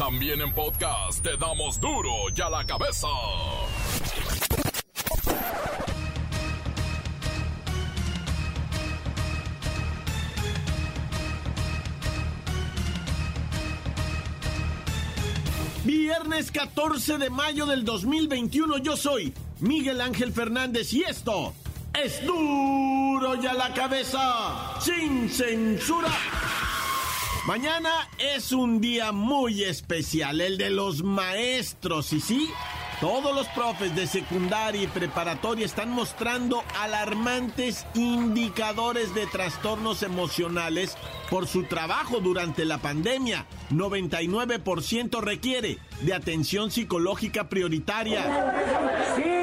También en podcast te damos duro y a la cabeza. Viernes 14 de mayo del 2021 yo soy Miguel Ángel Fernández y esto es duro y a la cabeza sin censura. Mañana es un día muy especial, el de los maestros, y sí, todos los profes de secundaria y preparatoria están mostrando alarmantes indicadores de trastornos emocionales por su trabajo durante la pandemia. 99% requiere de atención psicológica prioritaria. ¡Silencio!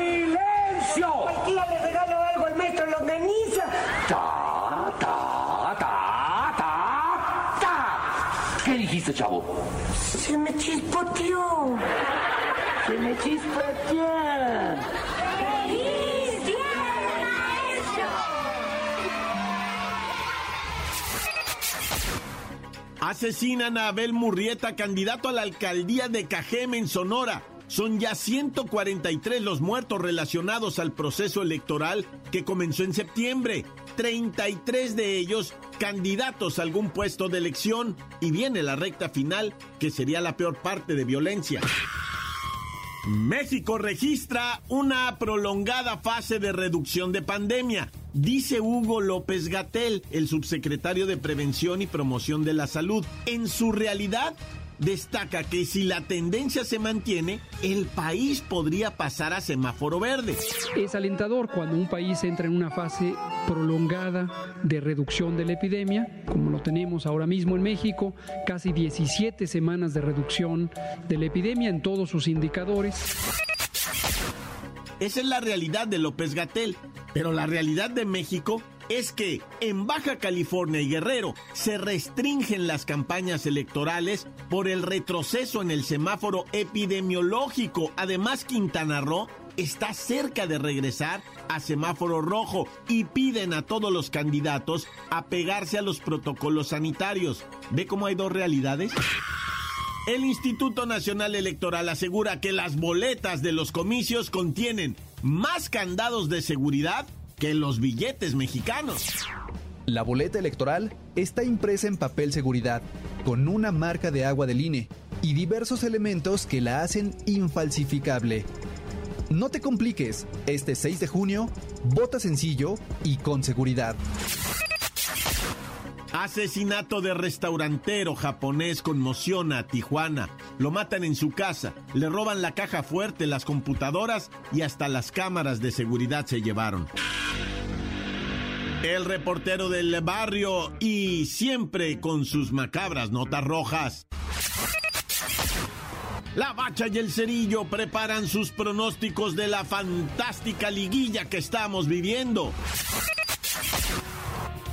Ta. ¿Qué dijiste, chavo? Se me chispoteó. Se me chispoteó. ¡Feliz día del maestro! Asesinan a Abel Murrieta, candidato a la alcaldía de Cajeme en Sonora. Son ya 143 los muertos relacionados al proceso electoral que comenzó en septiembre. 33 de ellos candidatos a algún puesto de elección. Y viene la recta final, que sería la peor parte de violencia. México registra una prolongada fase de reducción de pandemia, dice Hugo López Gatel, el subsecretario de Prevención y Promoción de la Salud. En su realidad, destaca que si la tendencia se mantiene, el país podría pasar a semáforo verde. Es alentador cuando un país entra en una fase prolongada de reducción de la epidemia, como lo tenemos ahora mismo en México, casi 17 semanas de reducción de la epidemia en todos sus indicadores. Esa es la realidad de López Gatel, pero la realidad de México es que en Baja California y Guerrero se restringen las campañas electorales por el retroceso en el semáforo epidemiológico. Además, Quintana Roo está cerca de regresar a semáforo rojo y piden a todos los candidatos apegarse a los protocolos sanitarios. ¿Ve cómo hay dos realidades? El Instituto Nacional Electoral asegura que las boletas de los comicios contienen más candados de seguridad que los billetes mexicanos. La boleta electoral está impresa en papel seguridad, con una marca de agua del INE y diversos elementos que la hacen infalsificable. No te compliques, este 6 de junio, vota sencillo y con seguridad. Asesinato de restaurantero japonés conmociona a Tijuana. Lo matan en su casa, le roban la caja fuerte, las computadoras y hasta las cámaras de seguridad se llevaron. El reportero del barrio y siempre con sus macabras notas rojas. La Bacha y el Cerillo preparan sus pronósticos de la fantástica liguilla que estamos viviendo.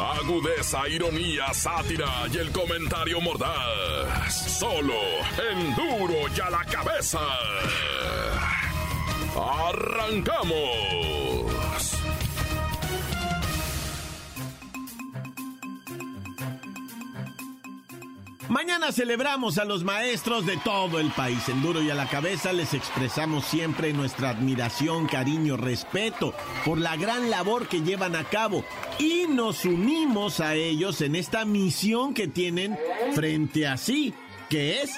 Agudeza, ironía, sátira y el comentario mordaz. Solo en duro y a la cabeza. ¡Arrancamos! Mañana celebramos a los maestros de todo el país. En duro y a la cabeza les expresamos siempre nuestra admiración, cariño, respeto por la gran labor que llevan a cabo y nos unimos a ellos en esta misión que tienen frente a sí, que es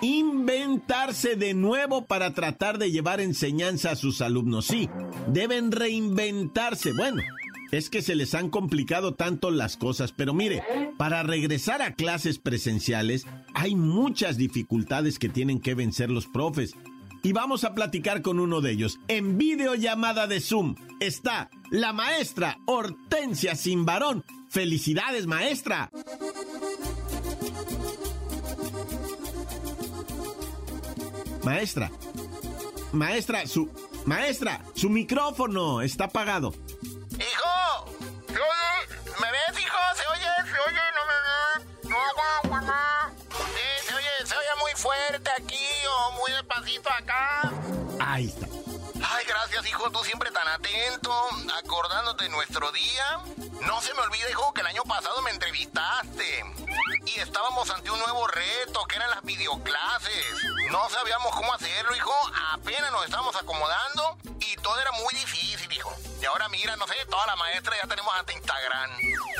inventarse de nuevo para tratar de llevar enseñanza a sus alumnos. Sí, deben reinventarse. Bueno, es que se les han complicado tanto las cosas, pero mire, para regresar a clases presenciales hay muchas dificultades que tienen que vencer los profes. Y vamos a platicar con uno de ellos. En videollamada de Zoom está la maestra Hortensia Simbarón. ¡Felicidades, maestra! Maestra, maestra, su, Maestra, su micrófono está apagado. Hijo, ¿se oye? ¿Me ves, hijo? ¿Se oye? ¿Se oye? No me ves. No, mamá. Sí, se oye, se oye muy fuerte aquí o muy despacito acá. Ahí está. Ay, gracias, hijo, tú siempre tan atento, acordándote de nuestro día. No se me olvida, hijo, que el año pasado me entrevistaste. Y estábamos ante un nuevo reto, que eran las videoclases. No sabíamos cómo hacerlo, hijo. Apenas nos estábamos acomodando y todo era muy difícil, Y ahora mira, no sé, toda la maestra ya tenemos hasta Instagram.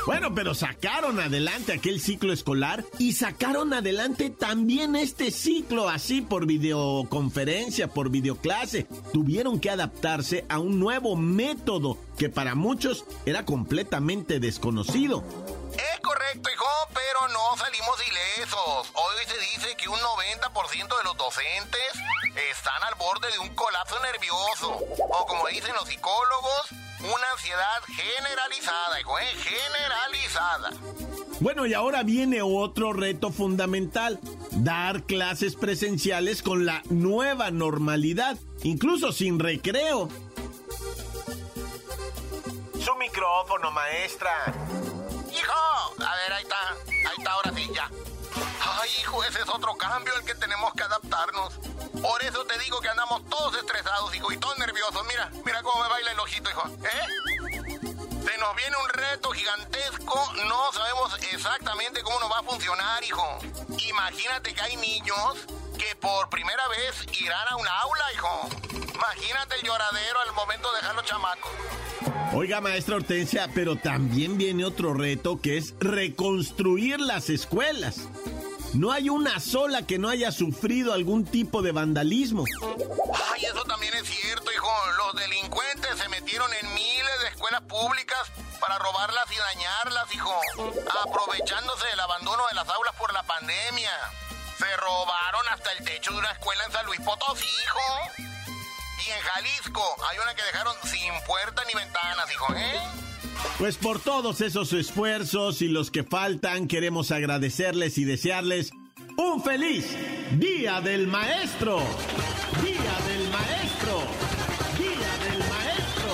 Bueno, pero sacaron adelante aquel ciclo escolar y sacaron adelante también este ciclo así por videoconferencia, por videoclase. Tuvieron que adaptarse a un nuevo método que para muchos era completamente desconocido. Es correcto, hijo, pero no salimos ilesos. Hoy se dice que un 90% de los docentes están al borde de un colapso nervioso. O como dicen los psicólogos, una ansiedad generalizada, hijo, ¿eh? Generalizada. Bueno, y ahora viene otro reto fundamental, dar clases presenciales con la nueva normalidad, incluso sin recreo. Su micrófono, maestra. Hijo, a ver, ahí está, ahí está, ahora sí, ya. Ay, hijo, ese es otro cambio al que tenemos que adaptarnos. Por eso te digo que andamos todos estresados, hijo, y todos nerviosos. Mira, mira cómo me baila el ojito, hijo. ¿Eh? Se nos viene un reto gigantesco, no sabemos exactamente cómo nos va a funcionar, hijo. Imagínate que hay niños que por primera vez irán a un aula, hijo. Imagínate el lloradero al momento de dejar los chamacos. Oiga, maestra Hortensia, pero también viene otro reto que es reconstruir las escuelas. No hay una sola que no haya sufrido algún tipo de vandalismo. Ay, eso también es cierto, hijo. Los delincuentes se metieron en miles de escuelas públicas para robarlas y dañarlas, hijo. Aprovechándose del abandono de las aulas por la pandemia. Se robaron hasta el techo de una escuela en San Luis Potosí, hijo. Y en Jalisco hay una que dejaron sin puerta ni ventanas, hijo, ¿eh? Pues por todos esos esfuerzos y los que faltan, queremos agradecerles y desearles un feliz Día del Maestro. Día del Maestro. Día del Maestro.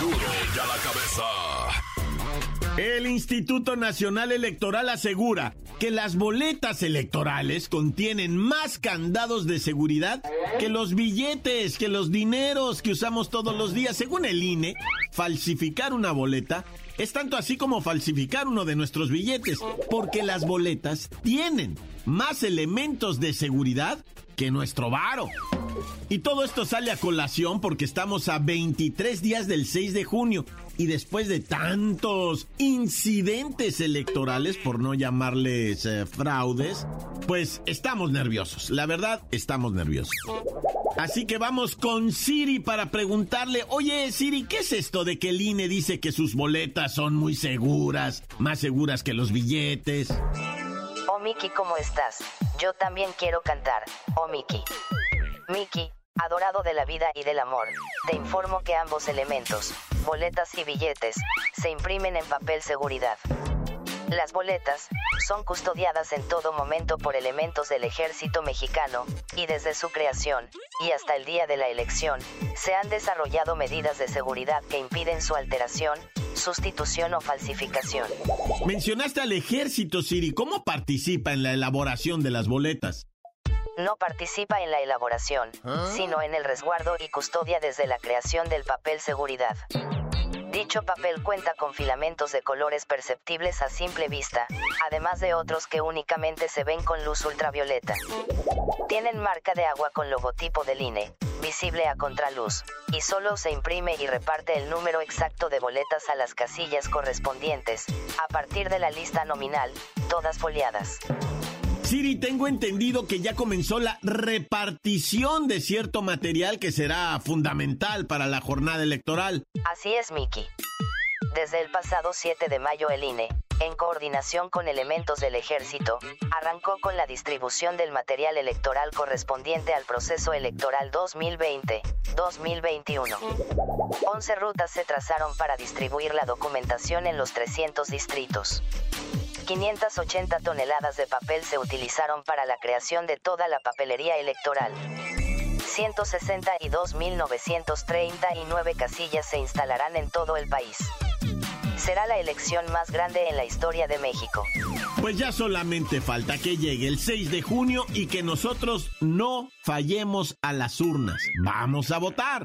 Duro ya la cabeza. El Instituto Nacional Electoral asegura que las boletas electorales contienen más candados de seguridad que los billetes, que los dineros que usamos todos los días. Según el INE, falsificar una boleta es tanto así como falsificar uno de nuestros billetes, porque las boletas tienen más elementos de seguridad que nuestro varo. Y todo esto sale a colación porque estamos a 23 días del 6 de junio y después de tantos incidentes electorales, por no llamarles eh, fraudes, pues estamos nerviosos. La verdad, estamos nerviosos. Así que vamos con Siri para preguntarle, oye Siri, ¿qué es esto de que el INE dice que sus boletas son muy seguras, más seguras que los billetes? Miki, ¿cómo estás? Yo también quiero cantar. Oh Miki. Miki, adorado de la vida y del amor, te informo que ambos elementos, boletas y billetes, se imprimen en papel seguridad. Las boletas son custodiadas en todo momento por elementos del ejército mexicano, y desde su creación, y hasta el día de la elección, se han desarrollado medidas de seguridad que impiden su alteración, sustitución o falsificación. Mencionaste al ejército, Siri. ¿Cómo participa en la elaboración de las boletas? No participa en la elaboración, sino en el resguardo y custodia desde la creación del papel seguridad. Dicho papel cuenta con filamentos de colores perceptibles a simple vista, además de otros que únicamente se ven con luz ultravioleta. Tienen marca de agua con logotipo del INE, visible a contraluz, y solo se imprime y reparte el número exacto de boletas a las casillas correspondientes, a partir de la lista nominal, todas foliadas. Siri, tengo entendido que ya comenzó la repartición de cierto material que será fundamental para la jornada electoral. Así es, Miki. Desde el pasado 7 de mayo el INE, en coordinación con elementos del ejército, arrancó con la distribución del material electoral correspondiente al proceso electoral 2020-2021. 11 rutas se trazaron para distribuir la documentación en los 300 distritos. 580 toneladas de papel se utilizaron para la creación de toda la papelería electoral. 162.939 casillas se instalarán en todo el país. Será la elección más grande en la historia de México. Pues ya solamente falta que llegue el 6 de junio y que nosotros no fallemos a las urnas. Vamos a votar.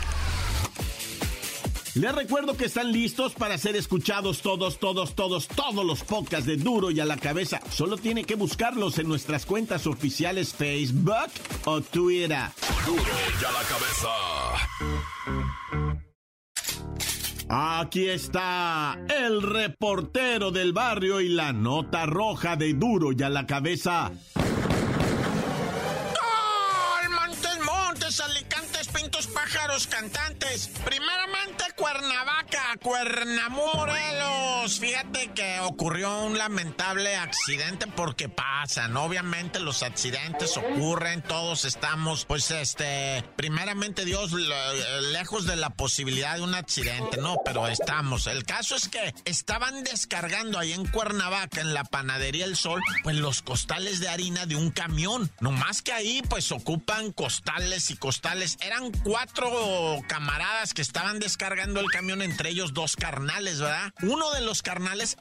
Les recuerdo que están listos para ser escuchados todos, todos, todos, todos los podcasts de Duro y a la cabeza. Solo tiene que buscarlos en nuestras cuentas oficiales Facebook o Twitter. Duro y a la cabeza. Aquí está el reportero del barrio y la nota roja de Duro y a la cabeza. Pájaros, cantantes. Primeramente, Cuernavaca, Cuernamú, Morelos. Fíjate que ocurrió un lamentable accidente porque pasan. Obviamente los accidentes ocurren, todos estamos, pues, este, primeramente Dios, lejos de la posibilidad de un accidente, ¿no? Pero estamos. El caso es que estaban descargando ahí en Cuernavaca, en la panadería El Sol, pues los costales de harina de un camión. No más que ahí, pues ocupan costales y costales. Eran cuatro camaradas que estaban descargando el camión, entre ellos dos carnales, ¿verdad? Uno de los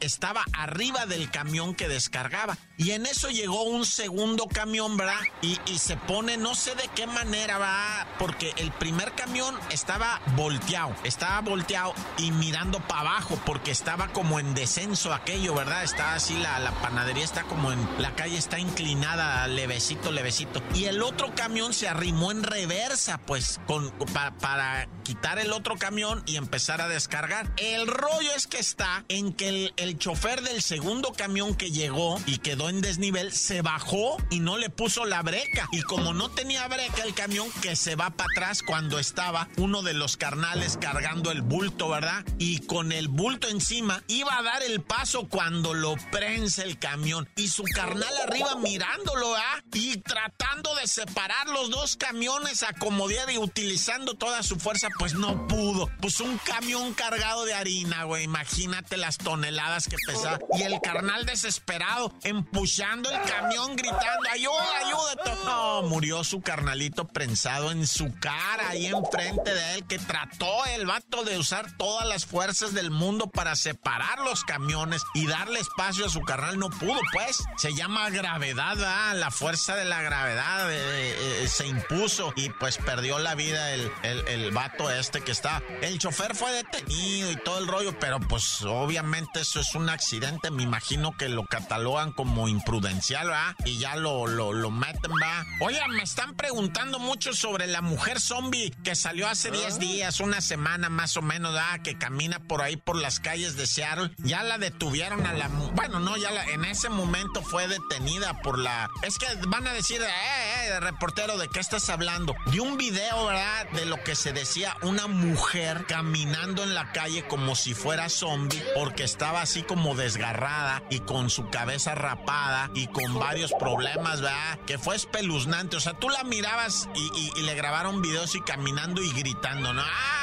estaba arriba del camión que descargaba. Y en eso llegó un segundo camión, ¿verdad? Y, se pone, no sé de qué manera va, porque el primer camión estaba volteado, estaba volteado y mirando para abajo, porque estaba como en descenso aquello, ¿verdad? Está así, la, panadería está como en, la calle está inclinada, levecito, levecito. Y el otro camión se arrimó en reversa, pues, con, pa- para quitar el otro camión y empezar a descargar. El rollo es que está en que el, chofer del segundo camión que llegó y quedó en desnivel se bajó y no le puso la breca. Y como no tenía breca el camión, que se va para atrás cuando estaba uno de los carnales cargando el bulto, ¿verdad? Y con el bulto encima iba a dar el paso cuando lo prensa el camión. Y su carnal arriba mirándolo, ¿ah? Y tratando de separar los dos camiones a como diera y utilizando toda su fuerza, pues no pudo. Pues un camión cargado de harina, güey. Imagínate las toneladas que pesaba. Y el carnal desesperado, empuchando el camión, gritando, ayuda, ayuda. No, murió su carnalito prensado en su cara, ahí enfrente de él, que trató el vato de usar todas las fuerzas del mundo para separar los camiones y darle espacio a su carnal. No pudo, pues. Se llama gravedad, ¿verdad? La fuerza de la gravedad eh, eh, se impuso y pues perdió la vida el, el, el vato este que está. El chofer fue detenido y todo el rollo, pero pues obviamente eso es un accidente. Me imagino que lo catalogan como imprudencial, ¿verdad? Y ya lo, lo, lo meten, ¿verdad? Oye, me están preguntando mucho sobre la mujer zombie que salió hace 10 días, una semana más o menos, ¿verdad? Que camina por ahí por las calles de Seattle. Ya la detuvieron a la... Bueno, no, ya la, en ese momento fue detenida por la... Es que van a decir, eh, eh, reportero, ¿de qué estás hablando? De un video, ¿verdad? De lo que se decía una mujer caminando en la calle como si fuera zombie porque estaba así como desgarrada y con su cabeza rapada y con varios problemas, ¿verdad? Que fue espeluznante. O sea, tú la mirabas y, y- le grabaron videos y caminando y gritando, ¿no? ¡Ay, ay!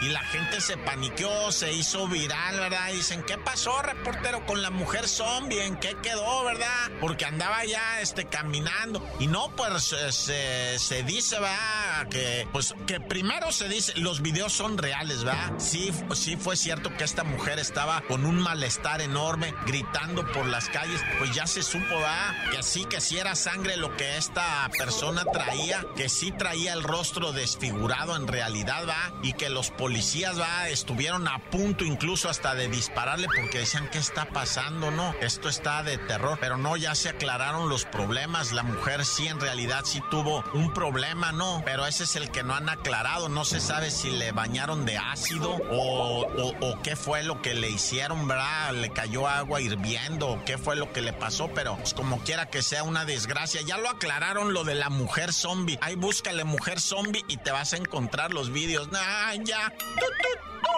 Y la gente se paniqueó, se hizo viral, ¿verdad? Dicen, ¿qué pasó, reportero, con la mujer zombie? ¿En qué quedó, verdad? Porque andaba ya, este, caminando. Y no, pues, eh, se, dice, ¿verdad? Que, pues, que primero se dice, los videos son reales, ¿verdad? Sí, sí fue cierto que esta mujer estaba con un malestar enorme, gritando por las calles. Pues ya se supo, ¿verdad? Que sí, que sí era sangre lo que esta persona traía, que sí traía el rostro desfigurado en realidad, ¿va? Y que los policías, ¿va? Estuvieron a punto incluso hasta de dispararle porque decían, ¿qué está pasando, no? Esto está de terror, pero no, ya se aclararon los problemas. La mujer sí, en realidad sí tuvo un problema, ¿no? Pero ese es el que no han aclarado. No se sabe si le bañaron de ácido o, o, qué fue lo que le hicieron, ¿verdad? Le cayó agua hirviendo o qué fue lo que le pasó, pero pues, como quiera que sea una desgracia. Ya lo aclararon lo de la mujer zombie. Ahí búscale mujer zombie y te vas a encontrar los vídeos. Ah, ya. Toot toot.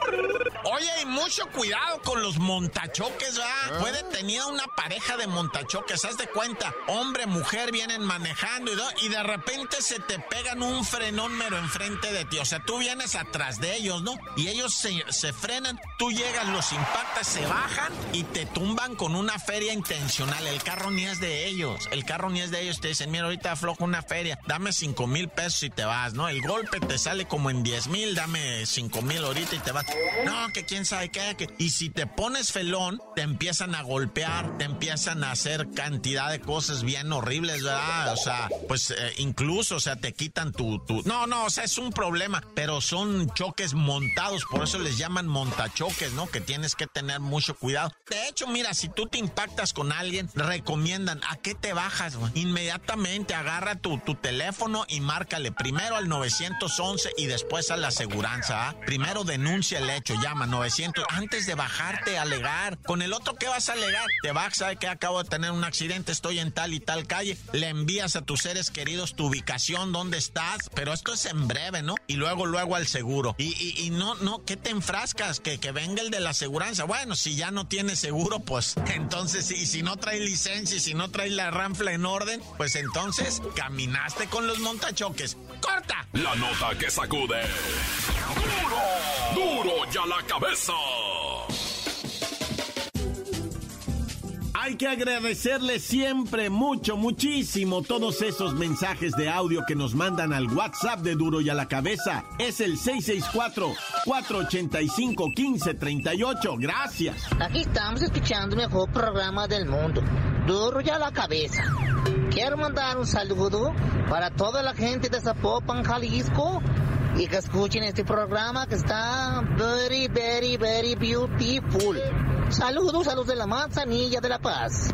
Oye, y mucho cuidado con los montachoques, ¿verdad? Fue detenida una pareja de montachoques, haz de cuenta. Hombre, mujer vienen manejando y, y de repente se te pegan un frenón mero enfrente de ti. O sea, tú vienes atrás de ellos, ¿no? Y ellos se, se frenan, tú llegas, los impactas, se bajan y te tumban con una feria intencional. El carro ni es de ellos, el carro ni es de ellos. Te dicen, mira, ahorita aflojo una feria, dame cinco mil pesos y te vas, ¿no? El golpe te sale como en 10 mil, dame cinco mil ahorita y te vas. No, que quién sabe qué. Que... Y si te pones felón, te empiezan a golpear, te empiezan a hacer cantidad de cosas bien horribles, ¿verdad? O sea, pues eh, incluso, o sea, te quitan tu, tu... No, no, o sea, es un problema, pero son choques montados, por eso les llaman montachoques, ¿no? Que tienes que tener mucho cuidado. De hecho, mira, si tú te impactas con alguien, recomiendan, ¿a qué te bajas? Inmediatamente agarra tu, tu teléfono y márcale primero al 911 y después a la aseguranza, ¿ah? Primero denuncia el hecho, llama 900 antes de bajarte a alegar. Con el otro, ¿qué vas a alegar? Te vas, ¿sabes que acabo de tener un accidente, estoy en tal y tal calle. Le envías a tus seres queridos tu ubicación, dónde estás, pero esto es en breve, ¿no? Y luego, luego al seguro. Y, y, no, no, ¿qué te enfrascas? Que, que venga el de la aseguranza. Bueno, si ya no tiene seguro, pues entonces, y si no trae licencia y si no trae la ranfla en orden, pues entonces caminaste con los montachoques. ¡Corta! La nota que sacude. ¡Duro! ¡Duro ya la cabeza! Hay que agradecerle siempre mucho, muchísimo todos esos mensajes de audio que nos mandan al WhatsApp de Duro y a la Cabeza. Es el 664-485-1538. Gracias. Aquí estamos escuchando el mejor programa del mundo. Duro y a la Cabeza. Quiero mandar un saludo para toda la gente de Zapopan, Jalisco y que escuchen este programa que está very, very, very beautiful. Saludos a los de la manzanilla de la paz.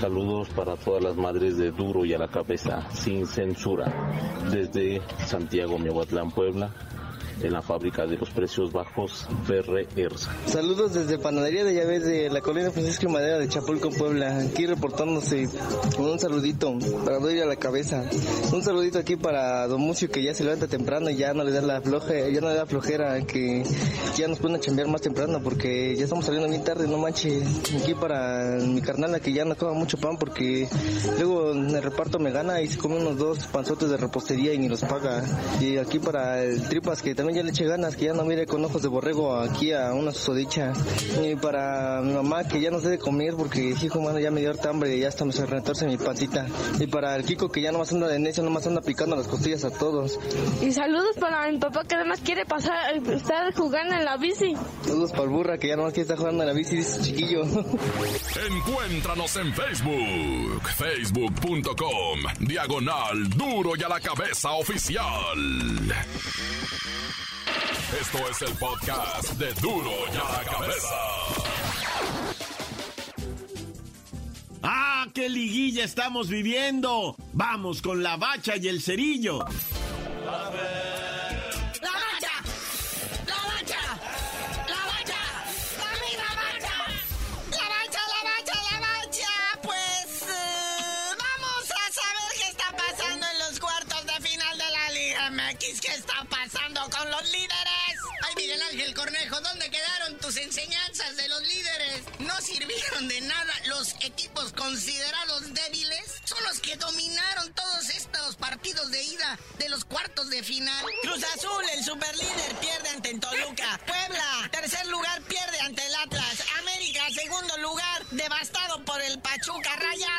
Saludos para todas las madres de Duro y a la cabeza, sin censura. Desde Santiago, Miahuatlán, Puebla, en la fábrica de los precios bajos Ferre Erza. Saludos desde Panadería de Llaves de la Colina Francisco Madera de Chapulco, Puebla. Aquí reportándose un saludito para doy a la cabeza. Un saludito aquí para Don Mucio que ya se levanta temprano y ya no le da la flojera, ya no le da flojera que ya nos pueden chambear más temprano porque ya estamos saliendo bien tarde, no manches. Aquí para mi carnala que ya no coma mucho pan porque luego en el reparto me gana y se come unos dos panzotes de repostería y ni los paga. Y aquí para el tripas que también ya le eché ganas, que ya no mire con ojos de borrego aquí a una susodicha. Y para mi mamá, que ya no sé de comer porque, hijo, mano, ya me dio harta hambre y ya hasta me se retorce mi pancita. Y para el Kiko, que ya no más anda de necio, más anda picando las costillas a todos. Y saludos para mi papá, que además quiere pasar, estar jugando en la bici. Saludos para el burra, que ya no más quiere estar jugando en la bici, dice chiquillo. Encuéntranos en Facebook, facebook.com, diagonal duro y a la cabeza oficial. Esto es el podcast de Duro y a la Cabeza. ¡Ah, qué liguilla estamos viviendo! Vamos con la bacha y el cerillo. Enseñanzas de los líderes no sirvieron de nada. Los equipos considerados débiles son los que dominaron todos estos partidos de ida de los cuartos de final. Cruz Azul, el superlíder, pierde ante Toluca. Puebla, tercer lugar, pierde ante el Atlas. América, segundo lugar, devastado por el Pachuca. Rayados,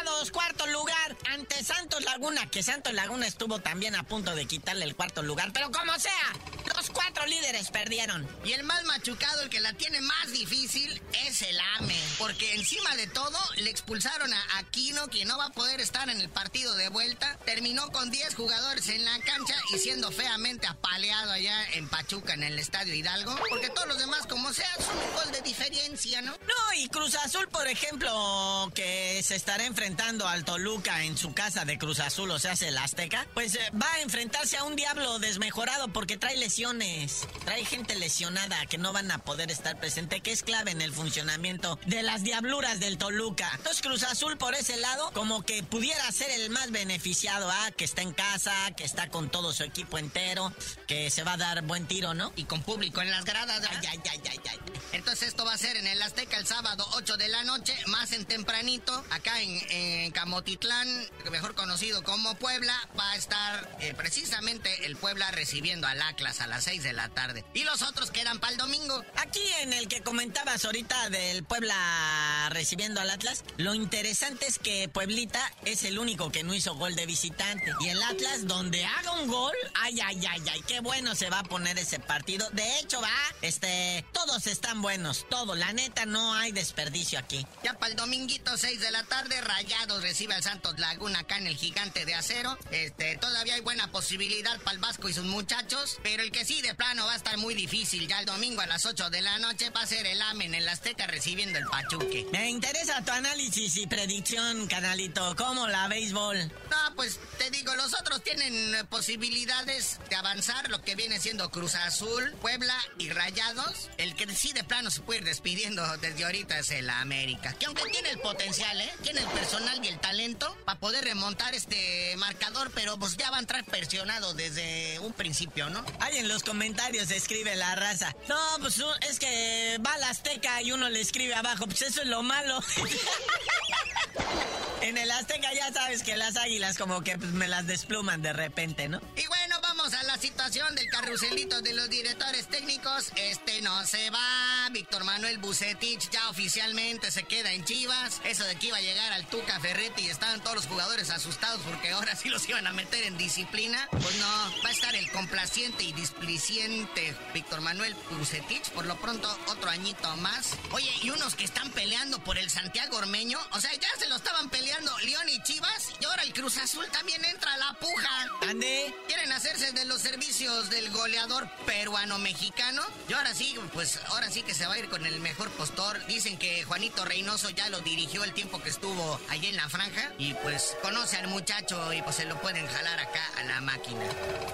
Laguna, que Santos Laguna estuvo también a punto de quitarle el cuarto lugar. Pero como sea, los cuatro cuatro líderes perdieron. Y el más machucado, el que la tiene más difícil, es el AME. Porque encima de todo, le expulsaron a Aquino, quien no va a poder estar en el partido de vuelta. Terminó con 10 jugadores en la cancha y siendo feamente apaleado allá en Pachuca, en el Estadio Hidalgo. Porque todos los demás, como sea, son un gol de diferencia, ¿no? No, y Cruz Azul, por ejemplo, que se estará enfrentando al Toluca en su casa de Cruz Azul, o sea, el Azteca, pues eh, va a enfrentarse a un diablo desmejorado porque trae lesiones. Trae gente lesionada que no van a poder estar presente, que es clave en el funcionamiento de las diabluras del Toluca. Entonces Cruz Azul por ese lado, como que pudiera ser el más beneficiado, ¿ah? Que está en casa, que está con todo su equipo entero, que se va a dar buen tiro, ¿no? Y con público en las gradas. Ay, ay, ay, ay, ay. Entonces esto va a ser en el Azteca el sábado 8 de la noche, más en tempranito, acá en, en Camotitlán, mejor conocido como Puebla, va a estar eh, precisamente el Puebla recibiendo al Atlas a las 6 de la tarde. Y los otros quedan para el domingo. Aquí en el que comentabas ahorita del Puebla recibiendo al Atlas, lo interesante es que Pueblita es el único que no hizo gol de visitante. Y el Atlas, donde haga un gol, ay, ay, ay, ay, qué bueno se va a poner ese partido. De hecho, va, este, todos están buenos, todo. La neta, no hay desperdicio aquí. Ya para el dominguito, 6 de la tarde, Rayados recibe al Santos Laguna acá en el Gigante de Acero. Este, todavía hay buena posibilidad para el Vasco y sus muchachos, pero el que sí de plano va a estar muy difícil. Ya el domingo a las 8 de la noche va a ser el AMEN en la Azteca recibiendo el Pachuque. Me interesa tu análisis y predicción, canalito. ¿Cómo la béisbol? No, pues te digo, los otros tienen eh, posibilidades de avanzar, lo que viene siendo Cruz Azul, Puebla y Rayados. El que sí de plano se puede ir despidiendo desde ahorita es el América. Que aunque tiene el potencial, ¿eh? Tiene el personal y el talento para poder remontar este marcador, pero pues ya va a entrar presionado desde un principio, ¿no? Ahí en los comentarios escribe la raza. No, pues es que va la Azteca y uno le escribe abajo, pues eso es lo malo. en el Azteca ya sabes que las águilas como que pues, me las despluman de repente, ¿no? Y bueno, la situación del carruselito de los directores técnicos. Este no se va. Víctor Manuel Bucetich ya oficialmente se queda en Chivas. Eso de que iba a llegar al Tuca Ferretti y estaban todos los jugadores asustados porque ahora sí los iban a meter en disciplina. Pues no, va a estar el complaciente y displiciente Víctor Manuel Bucetich. Por lo pronto, otro añito más. Oye, y unos que están peleando por el Santiago Ormeño. O sea, ya se lo estaban peleando León y Chivas. Y ahora el Cruz Azul también entra a la puja. ¿Ande? Quieren hacerse de los servicios del goleador peruano-mexicano. Y ahora sí, pues ahora sí que se va a ir con el mejor postor. Dicen que Juanito Reynoso ya lo dirigió el tiempo que estuvo allí en la franja. Y pues conoce al muchacho y pues se lo pueden jalar acá a la máquina.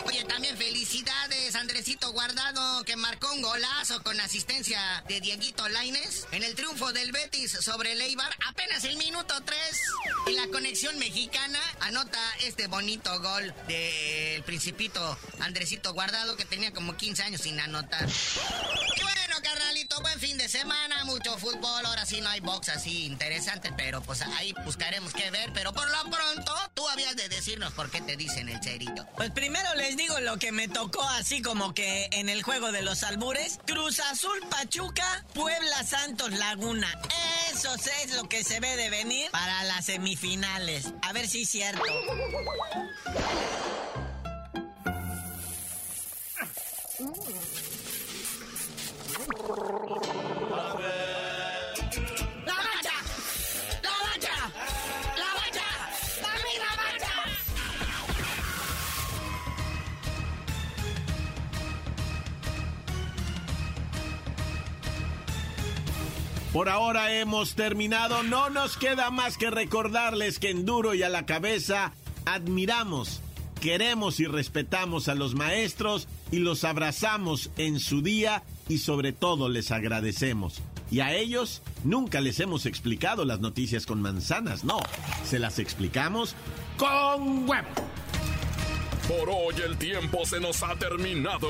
Oye, también felicidades, Andresito Guardado, que marcó un golazo con asistencia de Dieguito Laines en el triunfo del Betis sobre el Eibar. Apenas el minuto 3. Y la conexión mexicana anota este bonito gol del principito Andresito Guardado, que tenía como 15 años sin anotar. Bueno, carnalito, buen fin de semana, mucho fútbol. Ahora sí no hay box así interesante, pero pues ahí buscaremos qué ver. Pero por lo pronto, tú habías de decirnos por qué te dicen el cerito. Pues primero les digo lo que me tocó así como que en el juego de los albures. Cruz Azul Pachuca, Puebla Santos Laguna. Eso es lo que se ve de venir para las semifinales. A ver si es cierto. Por ahora hemos terminado. No nos queda más que recordarles que en duro y a la cabeza admiramos, queremos y respetamos a los maestros y los abrazamos en su día y sobre todo les agradecemos. Y a ellos nunca les hemos explicado las noticias con manzanas, no, se las explicamos con web. Por hoy el tiempo se nos ha terminado.